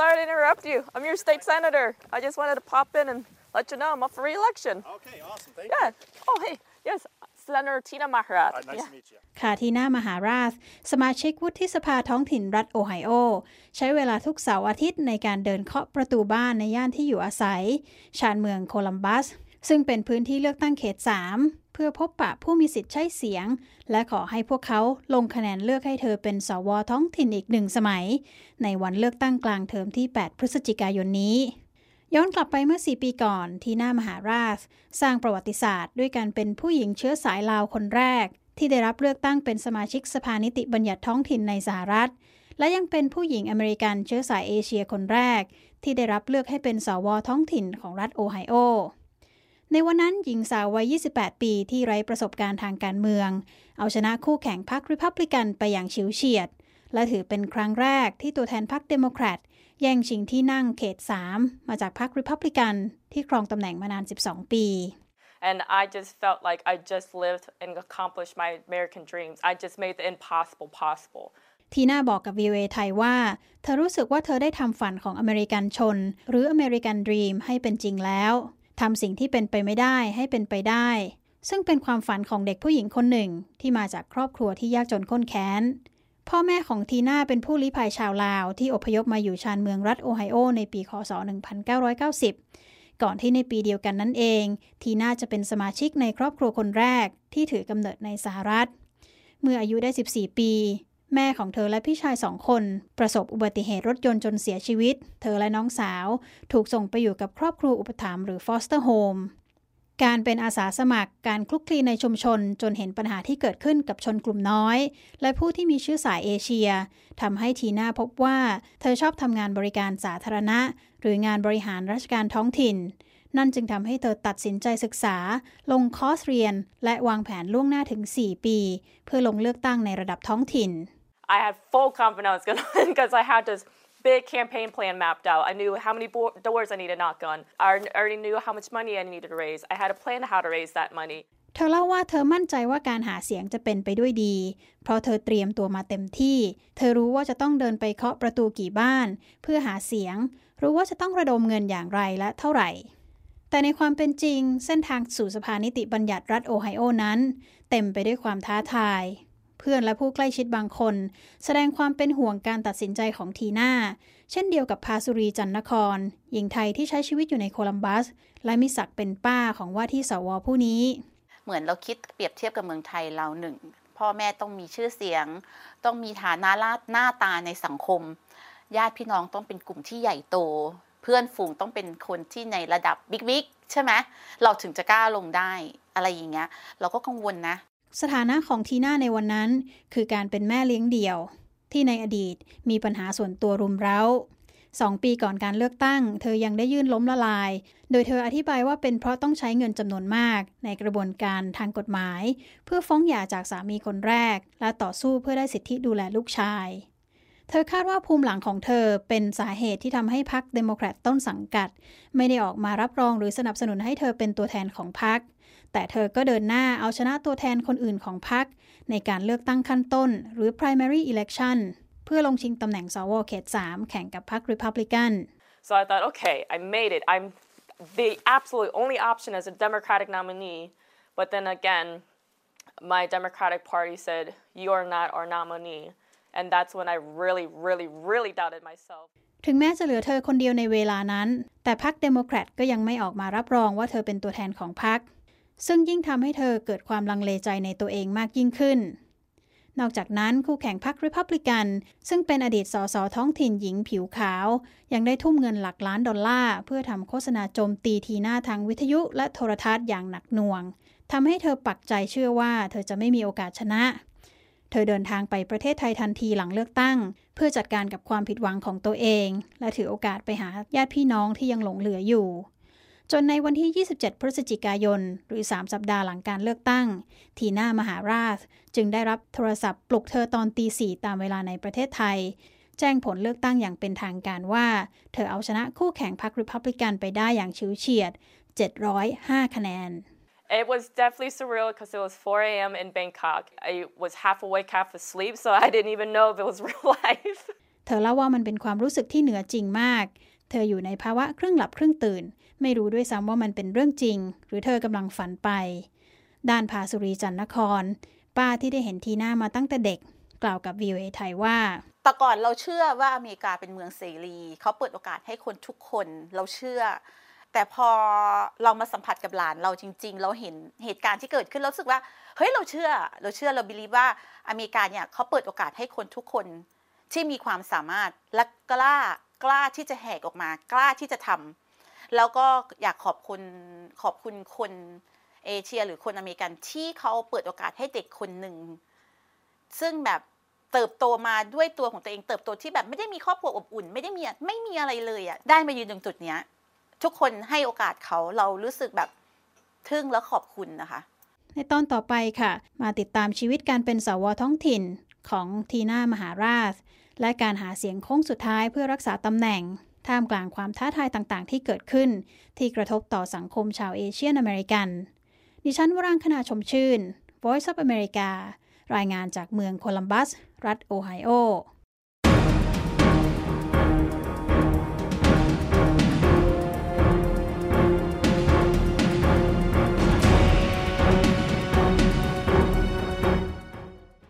sorry to interrupt you. I'm your state senator. I just wanted to pop in and let you know I'm up for re-election. Okay, awesome. Thank Yeah. Oh, hey. Yes, Senator Tina Maharaj. you. Uh, nice Yeah. to meet you. คาทีน่ามหาราช สมาชิกวุฒิสภาท้องถิ่นรัฐโอไฮโอ ใช้เวลาทุกเสาร์อาทิตย์ในการเดินเคาะประตูบ้านในย่านที่อยู่อาศัย ชานเมืองโคลัมบัส ซึ่งเป็นพื้นที่เลือกตั้งเขต3เพื่อพบปะผู้มีสิทธิ์ใช้เสียง และขอให้พวกเขาลงคะแนนเลือกให้เธอเป็นสวท้องถิ่นอีกหนึ่งสมัย ในวันเลือกตั้งกลางเทอมที่ 8 พฤศจิกายนนี้ ย้อนกลับไปเมื่อ 4 ปีก่อนที่น่ามหาราช สร้างประวัติศาสตร์ ด้วยการเป็นผู้หญิงเชื้อสายลาวคนแรก ที่ได้รับเลือกตั้งเป็นสมาชิกสภานิติบัญญัติท้องถิ่นในสหรัฐและยังเป็นผู้หญิงอเมริกันเชื้อสายเอเชียคนแรก ที่ได้รับเลือกให้เป็นสวท้องถิ่นของรัฐโอไฮโอ ในวันนั้นหญิงสาววัย 28 ปีที่ไร้ประสบการณ์ทางการเมือง เอาชนะคู่แข่งพรรคริพับลิกันไปอย่างฉิวเฉียด และถือเป็นครั้งแรกที่ตัวแทนพรรคเดโมแครตแย่งชิงที่นั่งเขต 3 มาจากพรรคริพับลิกันที่ครองตำแหน่งมานาน 12 ปี And I just felt like I just lived and accomplished my American dreams. I just made the impossible possible. ทีน่าบอกกับ VOA ไทยว่า เธอรู้สึกว่าเธอได้ทำฝันของอเมริกันชน หรือ American Dream ให้เป็นจริงแล้ว ทำสิ่งที่เป็นไปไม่ได้ให้เป็นไปได้ ซึ่งเป็นความฝันของเด็กผู้หญิงคนหนึ่งที่มาจากครอบครัวที่ยากจนข้นแค้น พ่อแม่ของทีน่าเป็นผู้ลี้ภัยชาวลาว ที่อพยพมาอยู่ชานเมืองรัฐโอไฮโอในปีคศ 1990 ก่อนที่ในปีเดียวกันนั่นเอง ทีน่าจะเป็นสมาชิกในครอบครัวคนแรกที่ถือกำเนิดในสหรัฐ เมื่ออายุได้ 14 ปี แม่ของเธอและพี่ชายสองคน ประสบอุบัติเหตุรถยนต์จนเสียชีวิต เธอและน้องสาว ถูกส่งไปอยู่กับครอบครัวอุปถัมภ์หรือ foster home การเป็นอาสาสมัคร การคลุกคลีในชุมชน จนเห็นปัญหาที่เกิดขึ้นกับชนกลุ่มน้อย และผู้ที่มีชื่อสายเอเชียทำให้ทีน่าพบว่า เธอชอบทำงานบริการสาธารณะ หรืองานบริหารราชการท้องถิ่น นั่นจึงทำให้เธอตัดสินใจศึกษา ลงคอร์สเรียน และวางแผนล่วงหน้าถึง 4 ปี เพื่อลงเลือกตั้งในระดับท้องถิ่น I had full confidence because I had this big campaign plan mapped out. I knew how many bo- doors I needed to knock on. I already knew how much money I needed to raise. I had a plan how to raise that money. เธอเล่าว่าเธอมั่นใจว่าการหาเสียงจะเป็นไปด้วยดี เพราะเธอเตรียมตัวมาเต็มที่ เธอรู้ว่าจะต้องเดินไปเคาะประตูกี่บ้าน เพื่อหาเสียง รู้ว่าจะต้องระดมเงินอย่างไรและเท่าไหร่ แต่ในความเป็นจริง เส้นทางสู่สภานิติบัญญัติรัฐโอไฮโอนั้น เต็มไปด้วยความท้าทาย เพื่อนและผู้ใกล้ชิดบางคน แสดงความเป็นห่วงการตัดสินใจของทีน่า เช่นเดียวกับพาสุรีจันนคร หญิงไทยที่ใช้ชีวิตอยู่ในโคลัมบัส และมีศักดิ์เป็นป้าของว่าที่สวผู้นี้ เหมือนเราคิดเปรียบเทียบกับเมืองไทยเราหนึ่งพ่อแม่ต้องมีชื่อเสียง ต้องมีฐานะลาหน้าตาในสังคม ญาติพี่น้องต้องเป็นกลุ่มที่ใหญ่โต เพื่อนฝูงต้องเป็นคนที่ในระดับบิ๊กๆใช่ไหมเราถึงจะกล้าลงได้อะไรอย่างเงี้ย เราก็กังวลนะ สถานะของทีน่าในวันนั้นคือการเป็นแม่เลี้ยงเดี่ยว ที่ในอดีตมีปัญหาส่วนตัวรุมเร้าสองปีก่อนการเลือกตั้ง เธอยังได้ยื่นล้มละลาย โดยเธออธิบายว่าเป็นเพราะต้องใช้เงินจำนวนมาก ในกระบวนการทางกฎหมาย เพื่อฟ้องหย่าจากสามีคนแรก และต่อสู้เพื่อได้สิทธิดูแลลูกชาย เธอคาดว่าภูมิหลังของเธอเป็นสาเหตุที่ทำให้พรรคเดโมแครตต้นสังกัด ไม่ได้ออกมารับรองหรือสนับสนุนให้เธอเป็นตัวแทนของพรรค แต่เธอก็เดินหน้าเอาชนะตัวแทนคนอื่นของพรรคในการเลือกตั้งขั้นต้น หรือ primary election เพื่อลงชิงตำแหน่งสวเขต 3 แข่งกับพรรค Republican So I thought, okay, I made it. I'm the absolute only option as a Democratic nominee. But then again, my Democratic Party said, You're not our nominee. And that's when I really, really, really doubted myself. ถึงแม้จะเหลือเธอคนเดียวในเวลานั้น แต่พรรคเดโมแครตก็ยังไม่ออกมารับรองว่าเธอเป็นตัวแทนของพรรค ซึ่งยิ่งทำให้เธอเกิดความลังเลใจในตัวเองมากยิ่งขึ้น นอกจากนั้นคู่แข่งพรรคริพับลิกัน ซึ่งเป็นอดีตสสท้องถิ่นหญิงผิวขาว ยังได้ทุ่มเงินหลักล้านดอลลาร์เพื่อทำโฆษณาโจมตีทีน่าทางวิทยุและโทรทัศน์อย่างหนักหน่วงทำให้เธอปักใจเชื่อว่าเธอจะไม่มีโอกาสชนะ เธอเดินทางไปประเทศไทยทันทีหลังเลือกตั้ง เพื่อจัดการกับความผิดหวังของตัวเอง และถือโอกาสไปหาญาติพี่น้องที่ยังหลงเหลืออยู่ จนในวันที่ 27 พฤศจิกายน หรือ 3 สัปดาห์หลังการเลือกตั้ง ทีน่ามหาราช จึงได้รับโทรศัพท์ปลุกเธอตอนตีสี่ตามเวลาในประเทศไทย แจ้งผลเลือกตั้งอย่างเป็นทางการว่า เธอเอาชนะคู่แข่งพรรคริพับลิกันไปได้อย่างชิวเฉียด 705 คะแนน It was definitely surreal because it was 4 a.m. in Bangkok. I was half awake, half asleep, so I didn't even know if it was real life. เธอเล่าว่ามันเป็นความรู้สึกที่เหนือจริงมาก เธออยู่ในภาวะครึ่งหลับครึ่งตื่น ไม่รู้ด้วยซ้ำว่ามันเป็นเรื่องจริง หรือเธอกำลังฝันไป ด้านภาสุรีจันนคร ป้าที่ได้เห็นทีน่ามาตั้งแต่เด็ก กล่าวกับ VOA ไทยว่าแต่ก่อนเราเชื่อว่าอเมริกาเป็นเมืองเสรีเขาเปิดโอกาสให้คนทุกคนเราเชื่อ แต่พอเรามาสัมผัสกับหลานเราจริง ๆ เราเห็นเหตุการณ์ที่เกิดขึ้นเราสึกว่าเฮ้ยเราเชื่อ เราเชื่อเราบิลีว่าอเมริกาเนี่ยเขาเปิดโอกาสให้คนทุกคนที่มีความสามารถและกล้า กล้าที่จะแหกออกมา กล้าที่จะทำแล้วก็อยากขอบคุณขอบคุณคนเอเชียหรือคนอเมริกันที่เขาเปิดโอกาสให้เด็กคนหนึ่ง ซึ่งแบบเติบโตมาด้วยตัวของตัวเองเติบโตที่แบบไม่ได้มีครอบครัวอบอุ่น ไม่ได้มีไม่มีอะไรเลยอะ่ะได้มายืนตรงจุดเนี้ย ทุกคนให้โอกาสเขาเรารู้สึกแบบทึ่งและขอบคุณนะคะ ในตอนต่อไปค่ะ มาติดตามชีวิตการเป็นสวท้องถิ่นของทีน่ามหาราช และการหาเสียงโค้งสุดท้ายเพื่อรักษาตำแหน่ง ท่ามกลางความท้าทายต่างๆ ที่เกิดขึ้น ที่กระทบต่อสังคมชาวเอเชียนอเมริกัน ดิฉันวรางคณาชมชื่น Voice of America รายงานจากเมืองโคลัมบัส รัฐโอไฮโอ